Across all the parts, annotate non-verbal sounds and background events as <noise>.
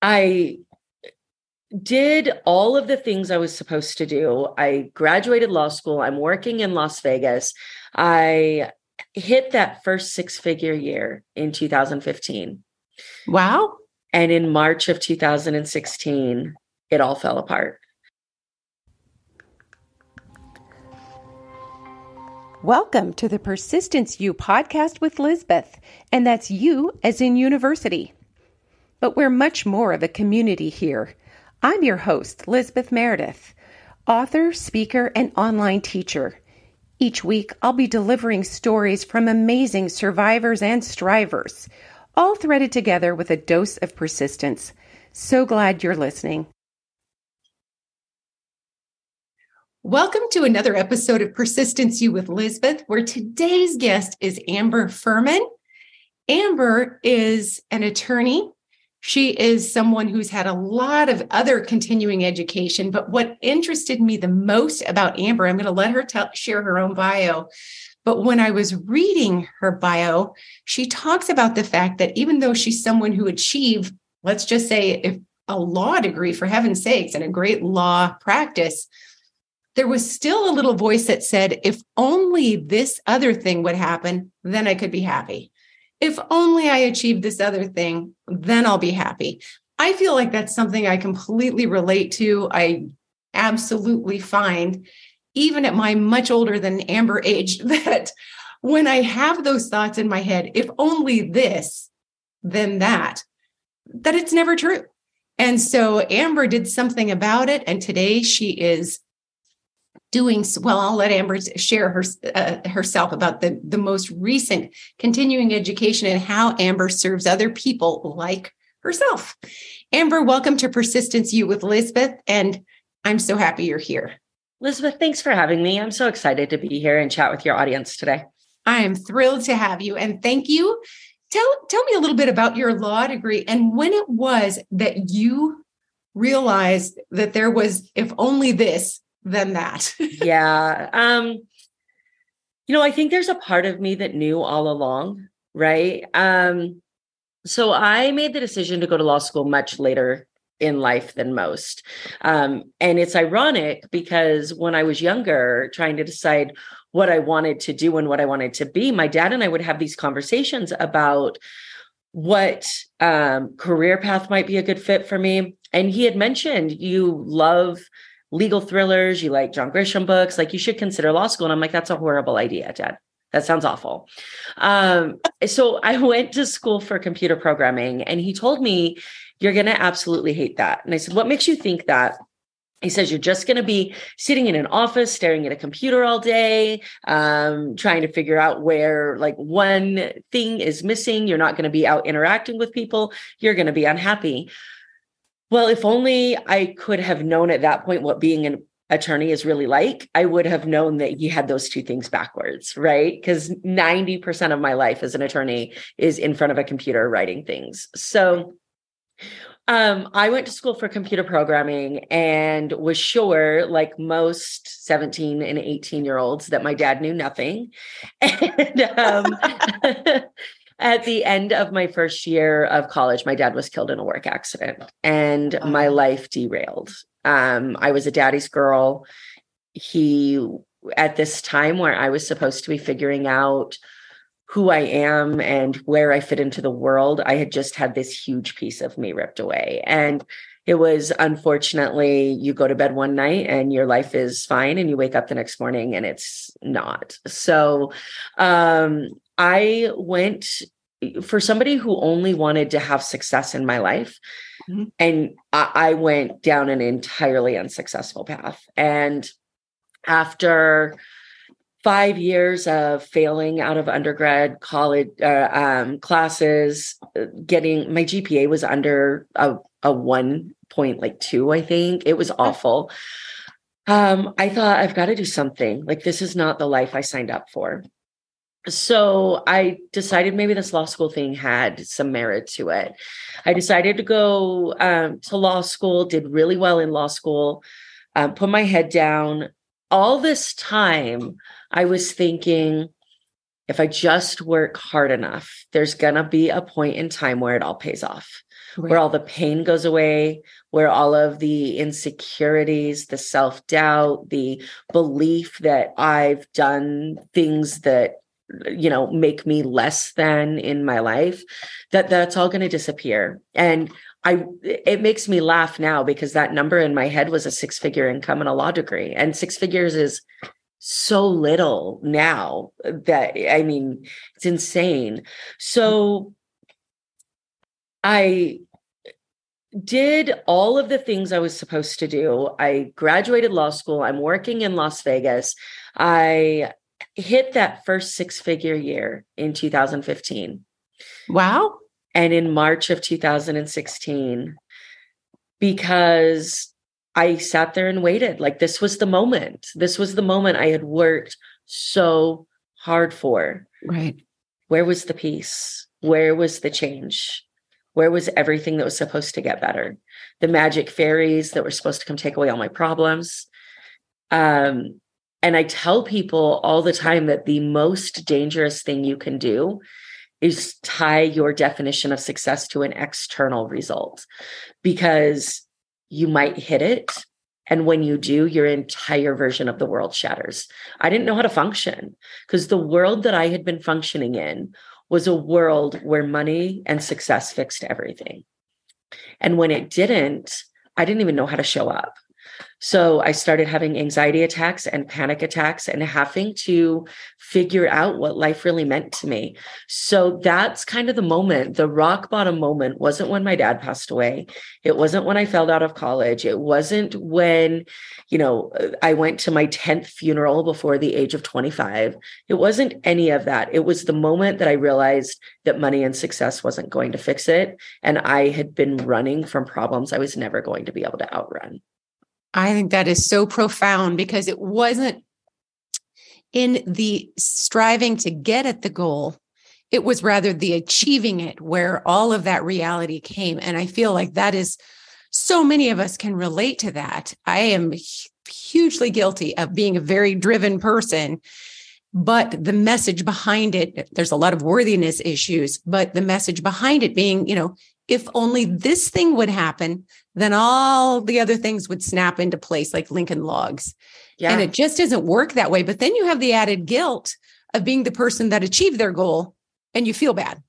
I did all of the things I was supposed to do. I graduated law school. I'm working in Las Vegas. I hit that first six figure year in 2015. Wow. And in March of 2016, it all fell apart. Welcome to the Persistence You podcast with Lizbeth, and that's you as in university. But we're much more of a community here. I'm your host, Lizbeth Meredith, author, speaker, and online teacher. Each week, I'll be delivering stories from amazing survivors and strivers, all threaded together with a dose of persistence. So glad you're listening. Welcome to another episode of Persistence You with Lizbeth, where today's guest is Amber Fuhriman. Amber is an attorney. She is someone who's had a lot of other continuing education. But what interested me the most about Amber, I'm going to let her tell, share her own bio. But when I was reading her bio, she talks about the fact that even though she's someone who achieved, let's just say, a law degree, for heaven's sakes, and a great law practice, there was still a little voice that said, if only this other thing would happen, then I could be happy. If only I achieve this other thing, then I'll be happy. I feel like that's something I completely relate to. I absolutely find, even at my much older than Amber <laughs> age, that when I have those thoughts in my head, if only this, then that, that it's never true. And so Amber did something about it. And today she is doing well i'll let amber share her, uh, herself about the, the most recent continuing education and how amber serves other people like herself. Amber welcome to persistence you with lizbeth and i'm so happy you're here. Lizbeth thanks for having me. I'm so excited to be here and chat with your audience today. I am thrilled to have you and thank you. Tell tell me a little bit about your law degree and when it was that you realized that there was if only this than that. <laughs> yeah. Um, you know, I think there's a part of me that knew all along, right? Um, so I made the decision to go to law school much later in life than most. Um, and it's ironic because when I was younger, trying to decide what I wanted to do and what I wanted to be, my dad and I would have these conversations about what um, career path might be a good fit for me. And he had mentioned you love legal thrillers, you like John Grisham books, like you should consider law school. And I'm like, that's a horrible idea, Dad. That sounds awful. Um, so I <laughs> went to school for computer programming, and he told me, You're going to absolutely hate that. And I said, What makes you think that? He says, You're just going to be sitting in an office, staring at a computer all day, um, trying to figure out where like one thing is missing. You're not going to be out interacting with people. You're going to be unhappy. Well, if only I could have known at that point what being an attorney is really like, I would have known that he had those two things backwards, right? Because 90% of my life as an attorney is in front of a computer writing things. So um, I went to school for computer programming and was sure, like most 17 and 18 year olds, that my dad knew nothing. <laughs> And um, <laughs> at the end of my first year of college, my dad was killed in a work accident and my life derailed. Um, I was a daddy's girl. He, at this time where I was supposed to be figuring out who I am and where I fit into the world, I had just had this huge piece of me ripped away. And it was unfortunately, you go to bed one night and your life is fine, and you wake up the next morning and it's not. So, um, I went for somebody who only wanted to have success in my life. Mm-hmm. And I, I went down an entirely unsuccessful path. And after five years of failing out of undergrad college uh, um, classes, uh, getting my GPA was under a, a one point like two, I think it was awful. Um, I thought I've got to do something. Like this is not the life I signed up for so I decided maybe this law school thing had some merit to it. I decided to go um, to law school, did really well in law school, um, put my head down. All this time, I was thinking, if I just work hard enough, there's going to be a point in time where it all pays off. Right. where all the pain goes away, where all of the insecurities, the self doubt, the belief that I've done things that you know make me less than in my life that that's all going to disappear and i it makes me laugh now because that number in my head was a six figure income and a law degree and six figures is so little now that I mean, it's insane. So I did all of the things I was supposed to do. I graduated law school. I'm working in Las Vegas. I hit that first six figure year in 2015. Wow. And in March of 2016, because I sat there and waited. Like this was the moment. This was the moment I had worked so hard for. Right. Where was the peace? Where was the change? Where was everything that was supposed to get better? The magic fairies that were supposed to come take away all my problems. Um, and I tell people all the time that the most dangerous thing you can do is tie your definition of success to an external result because you might hit it. And when you do, your entire version of the world shatters. I didn't know how to function because the world that I had been functioning in was a world where money and success fixed everything. And when it didn't, I didn't even know how to show up. So I started having anxiety attacks and panic attacks and having to figure out what life really meant to me. So that's kind of the moment. The rock bottom moment wasn't when my dad passed away. It wasn't when I fell out of college. It wasn't when, you know, uh, I went to my 10th funeral before the age of 25. It wasn't any of that. It was the moment that I realized that money and success wasn't going to fix it. And I had been running from problems I was never going to be able to outrun. I think that is so profound because it wasn't in the striving to get at the goal. It was rather the achieving it where all of that reality came. And I feel like that is so many of us can relate to that. I am hugely guilty of being a very driven person, but the message behind it, there's a lot of worthiness issues, but the message behind it being, you know, if only this thing would happen, then all the other things would snap into place like Lincoln logs. Yeah. And it just doesn't work that way. But then you have the added guilt of being the person that achieved their goal and you feel bad.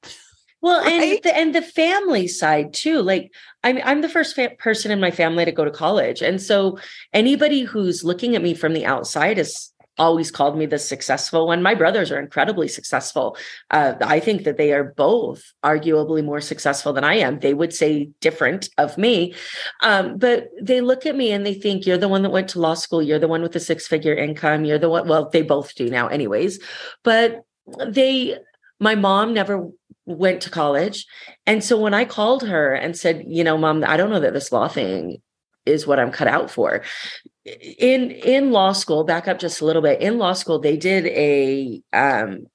Well, right? and the, and the family side too. Like I'm I'm the first fa- person in my family to go to college, and so anybody who's looking at me from the outside is always called me the successful one. My brothers are incredibly successful. Uh, I think that they are both arguably more successful than I am. They would say different of me. Um, but they look at me and they think, you're the one that went to law school. You're the one with the six figure income. You're the one. Well, they both do now, anyways. But they, my mom never went to college. And so when I called her and said, you know, mom, I don't know that this law thing is what I'm cut out for. In in law school back up just a little bit in law school they did a um,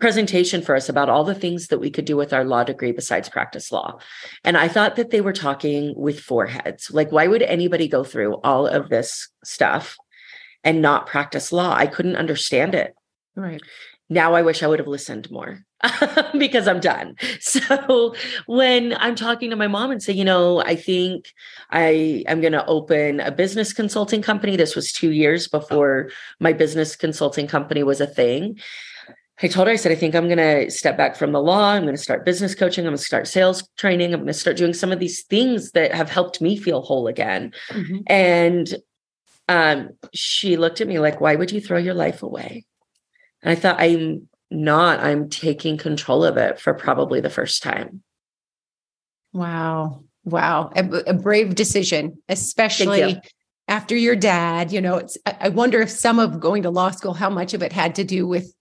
presentation for us about all the things that we could do with our law degree besides practice law. And i thought that they were talking with foreheads. Like why would anybody go through all of this stuff and not practice law? I couldn't understand it. Right. Now i wish i would have listened more <laughs> because I'm done. So when I'm talking to my mom and say, you know, I think I am going to open a business consulting company. This was two years before my business consulting company was a thing. I told her, I said, I think I'm going to step back from the law. I'm going to start business coaching. I'm going to start sales training. I'm going to start doing some of these things that have helped me feel whole again. Mm-hmm. And um, she looked at me like, why would you throw your life away? And I thought, I'm not, I'm taking control of it for probably the first time. Wow. Wow. A, a brave decision, especially after your dad. You know, it's, I wonder if some of going to law school, how much of it had to do with,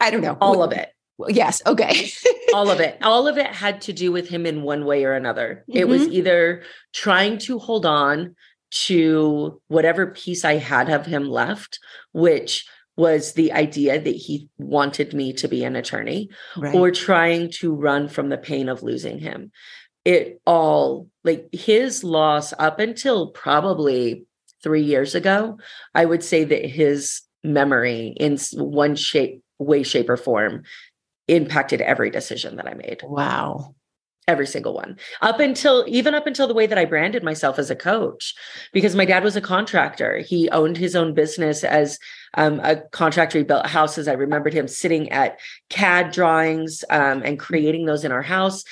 I don't know. All of it. Yes. Okay. <laughs> all of it. All of it had to do with him in one way or another. Mm-hmm. It was mm-hmm. either trying to hold on to whatever piece I had of him left, which was the idea that he wanted me to be an attorney right. or trying to run from the pain of losing him. It all, like his loss up until probably three years ago, I would say that his memory in one shape, way, shape, or form impacted every decision that I made. Wow. Every single one. Up until even up until the way that i branded myself as a coach because my dad was a contractor. He owned his own business as um, a contractor. He built houses. I remembered him sitting at cad drawings um, and creating those in our house.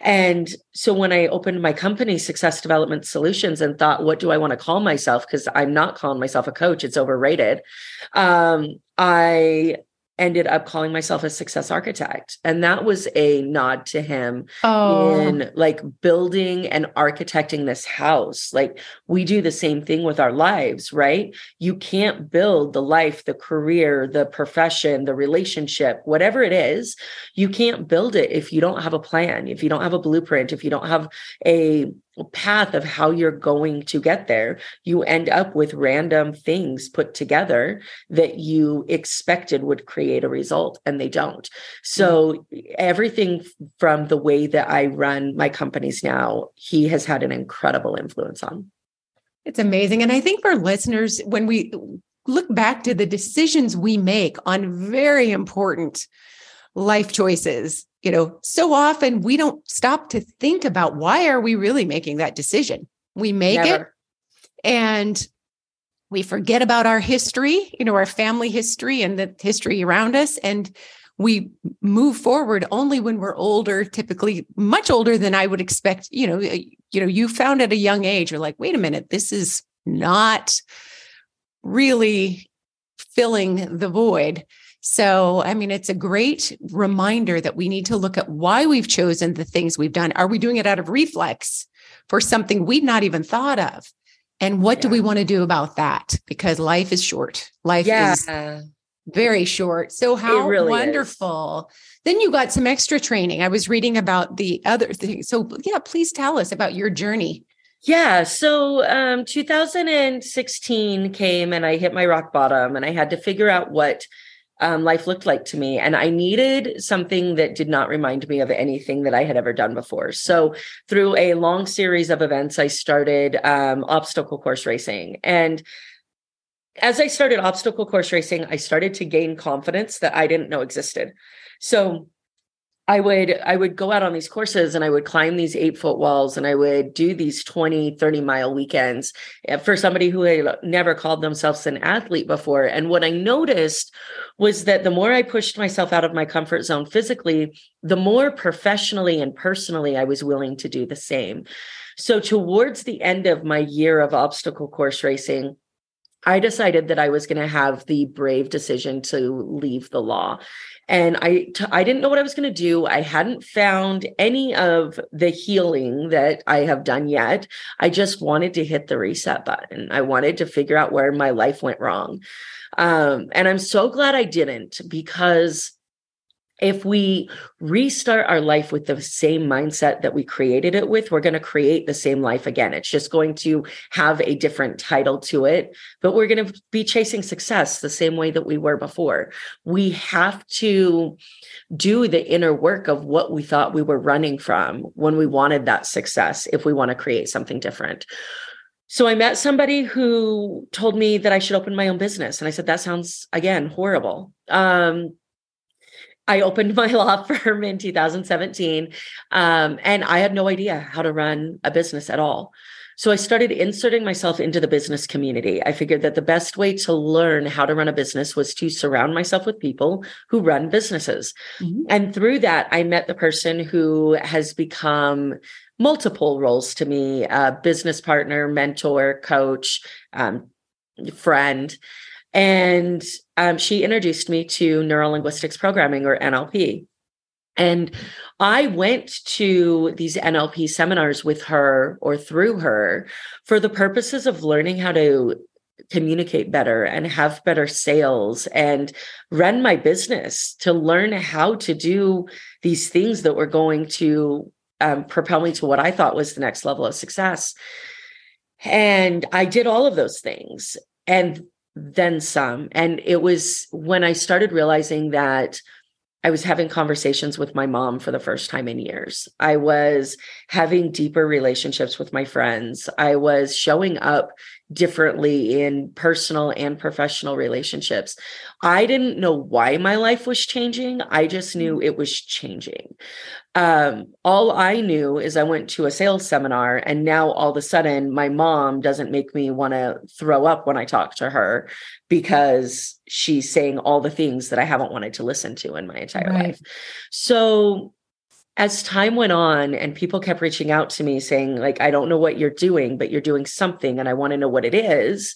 And so when i opened my company success development solutions and thought what do i want to call myself? Because i'm not calling myself a coach. It's overrated. Um, i ended up calling myself a success architect. And that was a nod to him oh. in like building and architecting this house. Like we do the same thing with our lives right? You can't build the life the career the profession the relationship whatever it is you can't build it if you don't have a plan if you don't have a blueprint if you don't have a path of how you're going to get there, you end up with random things put together that you expected would create a result and they don't. So, mm-hmm. everything from the way that I run my companies now, he has had an incredible influence on. It's amazing. And I think for listeners, when we look back to the decisions we make on very important life choices you know so often we don't stop to think about why are we really making that decision we make Never. it and we forget about our history you know our family history and the history around us and we move forward only when we're older typically much older than i would expect you know eh, you know you found at a young age you're like wait a minute this is not really filling the void so, I mean, it's a great reminder that we need to look at why we've chosen the things we've done. Are we doing it out of reflex for something we'd not even thought of? And what yeah. do we want to do about that? Because life is short. Life yeah. is very short. So how really wonderful. Is. Then you got some extra training. I was reading about the other thing. So yeah, please tell us about your journey. Yeah. So um 2016 came and I hit my rock bottom and I had to figure out what um, life looked like to me. And I needed something that did not remind me of anything that I had ever done before. So, through a long series of events, I started um, obstacle course racing. And as I started obstacle course racing, I started to gain confidence that I didn't know existed. So, I would I would go out on these courses and I would climb these 8 foot walls and I would do these 20 30 mile weekends eh, for somebody who had never called themselves an athlete before. And what I noticed was that the more I pushed myself out of my comfort zone physically the more professionally and personally I was willing to do the same. So towards the end of my year of obstacle course racing I decided that I was going to have the brave decision to leave the law and I t- I didn't know what I was going to do. I hadn't found any of the healing that I have done yet. I just wanted to hit the reset button. I wanted to figure out where my life went wrong. Um, and I'm so glad I didn't because if we restart our life with the same mindset that we created it with, we're going to create the same life again. It's just going to have a different title to it, but we're going to be chasing success the same way that we were before. We have to do the inner work of what we thought we were running from when we wanted that success if we want to create something different. So I met somebody who told me that I should open my own business. And I said, that sounds, again, horrible. Um, I opened my <laughs> law firm in 2017, um, and I had no idea how to run a business at all. So I started inserting myself into the business community. I figured that the best way to learn how to run a business was to surround myself with people who run businesses. Mm-hmm. And through that, I met the person who has become multiple roles to me a business partner, mentor, coach, um, friend. And um, she introduced me to neuro linguistics programming or NLP. And I went to these NLP seminars with her or through her for the purposes of learning how to communicate better and have better sales and run my business to learn how to do these things that were going to um, propel me to what I thought was the next level of success. And I did all of those things. And then some. And it was when I started realizing that I was having conversations with my mom for the first time in years. I was having deeper relationships with my friends. I was showing up differently in personal and professional relationships. I didn't know why my life was changing. I just knew it was changing. Um, all I knew is I went to a sales seminar, and now all of a sudden, my mom doesn't make me want to throw up when I talk to her because she's saying all the things that I haven't wanted to listen to in my entire right. life. So as time went on and people kept reaching out to me saying like i don't know what you're doing but you're doing something and i want to know what it is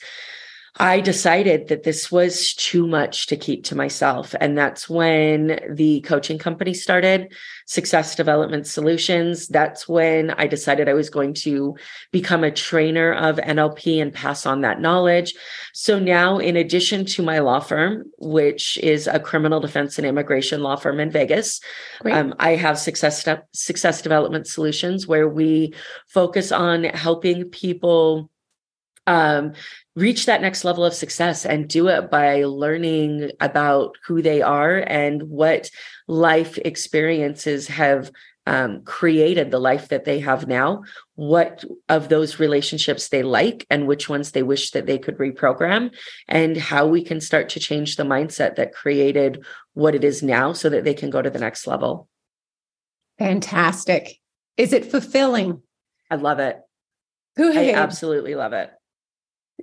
I decided that this was too much to keep to myself. And that's when the coaching company started, Success Development Solutions. That's when I decided I was going to become a trainer of NLP and pass on that knowledge. So now, in addition to my law firm, which is a criminal defense and immigration law firm in Vegas, um, I have Success, Success Development Solutions where we focus on helping people um, reach that next level of success and do it by learning about who they are and what life experiences have um, created the life that they have now, what of those relationships they like and which ones they wish that they could reprogram, and how we can start to change the mindset that created what it is now so that they can go to the next level. Fantastic. Is it fulfilling? I love it. Good. I absolutely love it.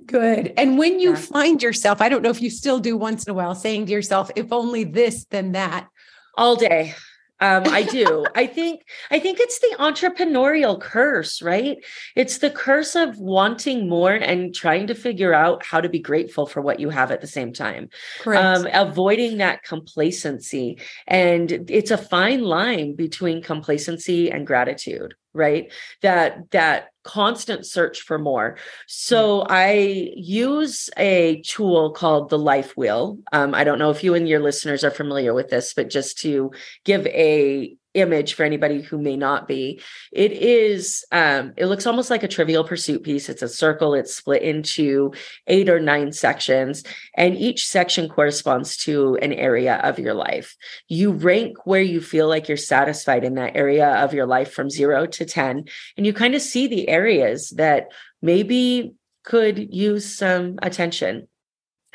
Good. And when you yeah. find yourself, I don't know if you still do once in a while saying to yourself, if only this, then that. All day. Um, I do. I think I think it's the entrepreneurial curse, right? It's the curse of wanting more and trying to figure out how to be grateful for what you have at the same time. Um, avoiding that complacency. And it's a fine line between complacency and gratitude right? That that constant search for more. So mm. i use a tool called the life wheel. Um, i don't know if you and your listeners are familiar with this but just to give a image for anybody who may not be. It is um, it looks almost like a trivial pursuit piece. It's a circle. It's split into eight or nine sections and each section corresponds to an area of your life. You rank where you feel like you're satisfied in that area of your life from 0 to 10 and you kind of see the areas that maybe could use some attention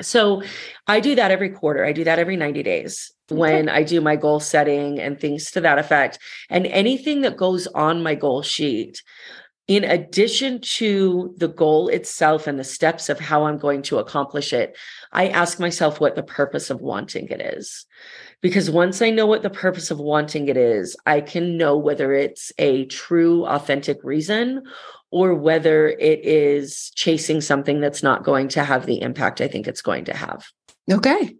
so I do that every quarter. I do that every 90 days when I do my goal setting and things to that effect. And anything that goes on my goal sheet, in addition to the goal itself and the steps of how I'm going to accomplish it, I ask myself what the purpose of wanting it is. Because once I know what the purpose of wanting it is, I can know whether it's a true, authentic reason or whether it is chasing something that's not going to have the impact I think it's going to have. Okay.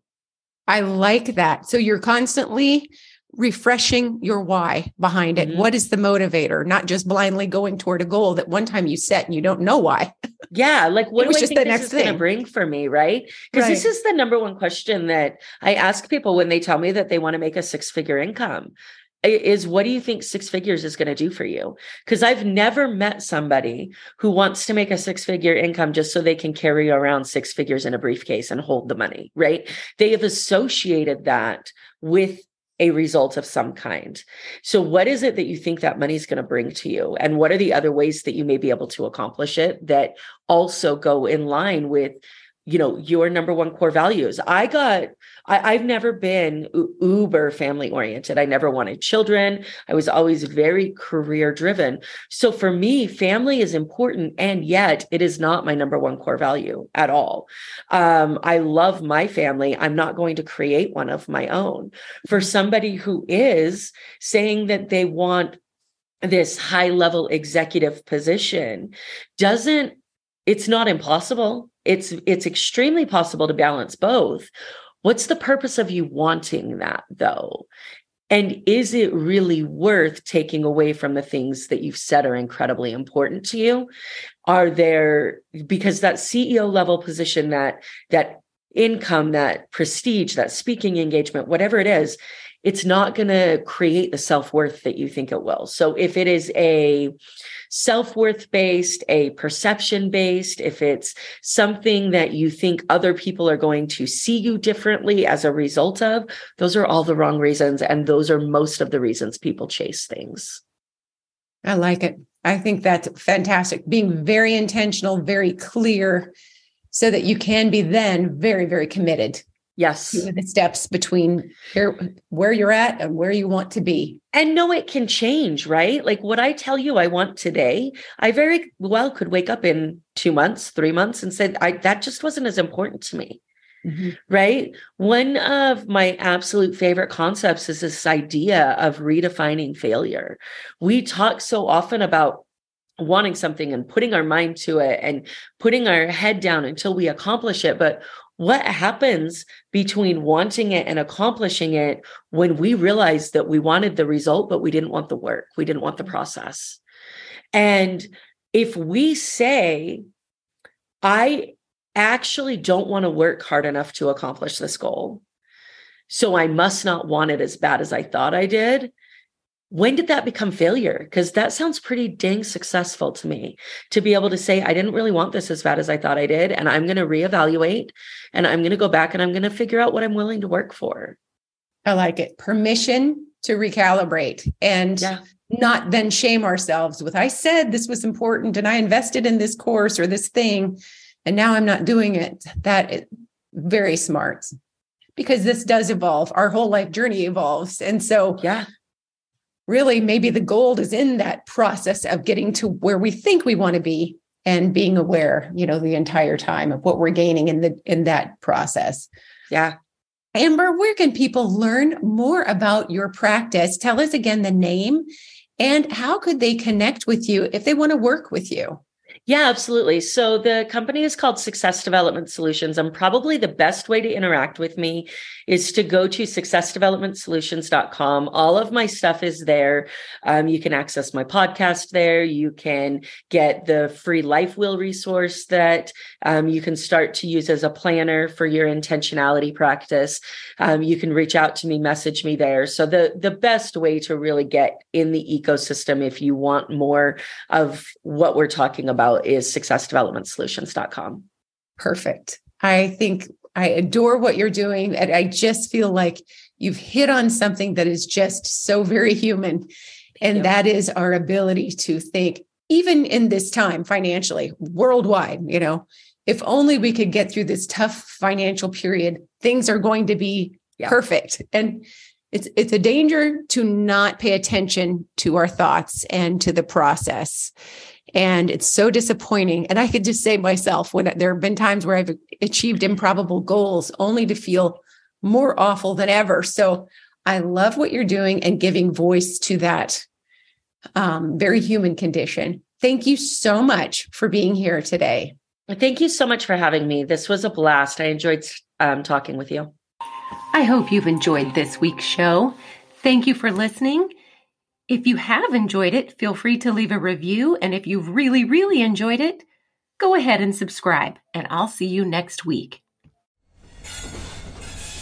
I like that. So you're constantly refreshing your why behind it. Mm-hmm. What is the motivator? Not just blindly going toward a goal that one time you set and you don't know why. <laughs> Yeah, like what do I think this is going to bring for me, right? Because right. this is the number one question that I ask people when they tell me that they want to make a six-figure income is what do you think six figures is going to do for you? Because I've never met somebody who wants to make a six figure income just so they can carry around six figures in a briefcase and hold the money, right? They have associated that with a result of some kind. So, what is it that you think that money is going to bring to you? And what are the other ways that you may be able to accomplish it that also go in line with you know your number one core values i got I, have never been uber family oriented. I never wanted children. I was always very career driven. So for me family is important and yet it is not my number one core value at all. Um, i love my family. I'm not going to create one of my own. For somebody who is saying that they want this high level executive position doesn't it's not impossible. It's it's extremely possible to balance both what's the purpose of you wanting that though? And is it really worth taking away from the things that you've said are incredibly important to you? Are there because that ceo level position that that income that prestige that speaking engagement whatever it is it's not going to create the self-worth that you think it will so if it is a self worth based, a perception based, if it's something that you think other people are going to see you differently as a result of, those are all the wrong reasons. And those are most of the reasons people chase things. I like it. I think that's fantastic. Being very intentional, very clear, so that you can be then very, very committed. Yes. The steps between here, where you're at and where you want to be. And know it can change, right? Like what I tell you I want today, I very well could wake up in two months, three months and say, I that just wasn't as important to me. Mm-hmm. Right. One of my absolute favorite concepts is this idea of redefining failure. We talk so often about wanting something and putting our mind to it and putting our head down until we accomplish it. But what happens between wanting it and accomplishing it when we realize that we wanted the result, but we didn't want the work, we didn't want the mm-hmm. process? And if we say, I actually don't want to work hard enough to accomplish this goal. So I must not want it as bad as I thought I did. When did that become failure? Because that sounds pretty dang successful to me to be able to say, I didn't really want this as bad as I thought I did. And I'm going to reevaluate and I'm going to go back and I'm going to figure out what I'm willing to work for. I like it. Permission to recalibrate and yeah. not then shame ourselves with, I said this was important and I invested in this course or this thing and now I'm not doing it. That is very smart because this does evolve. Our whole life journey evolves. And so, yeah, really, maybe the gold is in that process of getting to where we think we want to be and being aware, you know, the entire time of what we're gaining in the in that process. Yeah. Amber, where can people learn more about your practice? Tell us again the name and how could they connect with you if they want to work with you? Yeah, absolutely. So the company is called Success Development Solutions. And probably the best way to interact with me is to go to successdevelopmentsolutions.com. All of my stuff is there. Um, you can access my podcast there. You can get the free life wheel resource that um, you can start to use as a planner for your intentionality practice. Um, you can reach out to me, message me there. So the, the best way to really get in the ecosystem if you want more of what we're talking about about is successdevelopmentsolutions.com. Perfect. I think I adore what you're doing. And I just feel like you've hit on something that is just so very human. And that is our ability to think, even in this time financially, worldwide, you know, if only we could get through this tough financial period, things are going to be perfect. And it's it's a danger to not pay attention to our thoughts and to the process and it's so disappointing. And I could just say myself, when there have been times where I've achieved improbable goals only to feel more awful than ever. So I love what you're doing and giving voice to that um, very human condition. Thank you so much for being here today. Thank you so much for having me. This was a blast. I enjoyed um, talking with you. I hope you've enjoyed this week's show. Thank you for listening. If you have enjoyed it, feel free to leave a review. And if you've really, really enjoyed it, go ahead and subscribe. And I'll see you next week.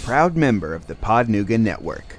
Proud member of the Podnuga Network.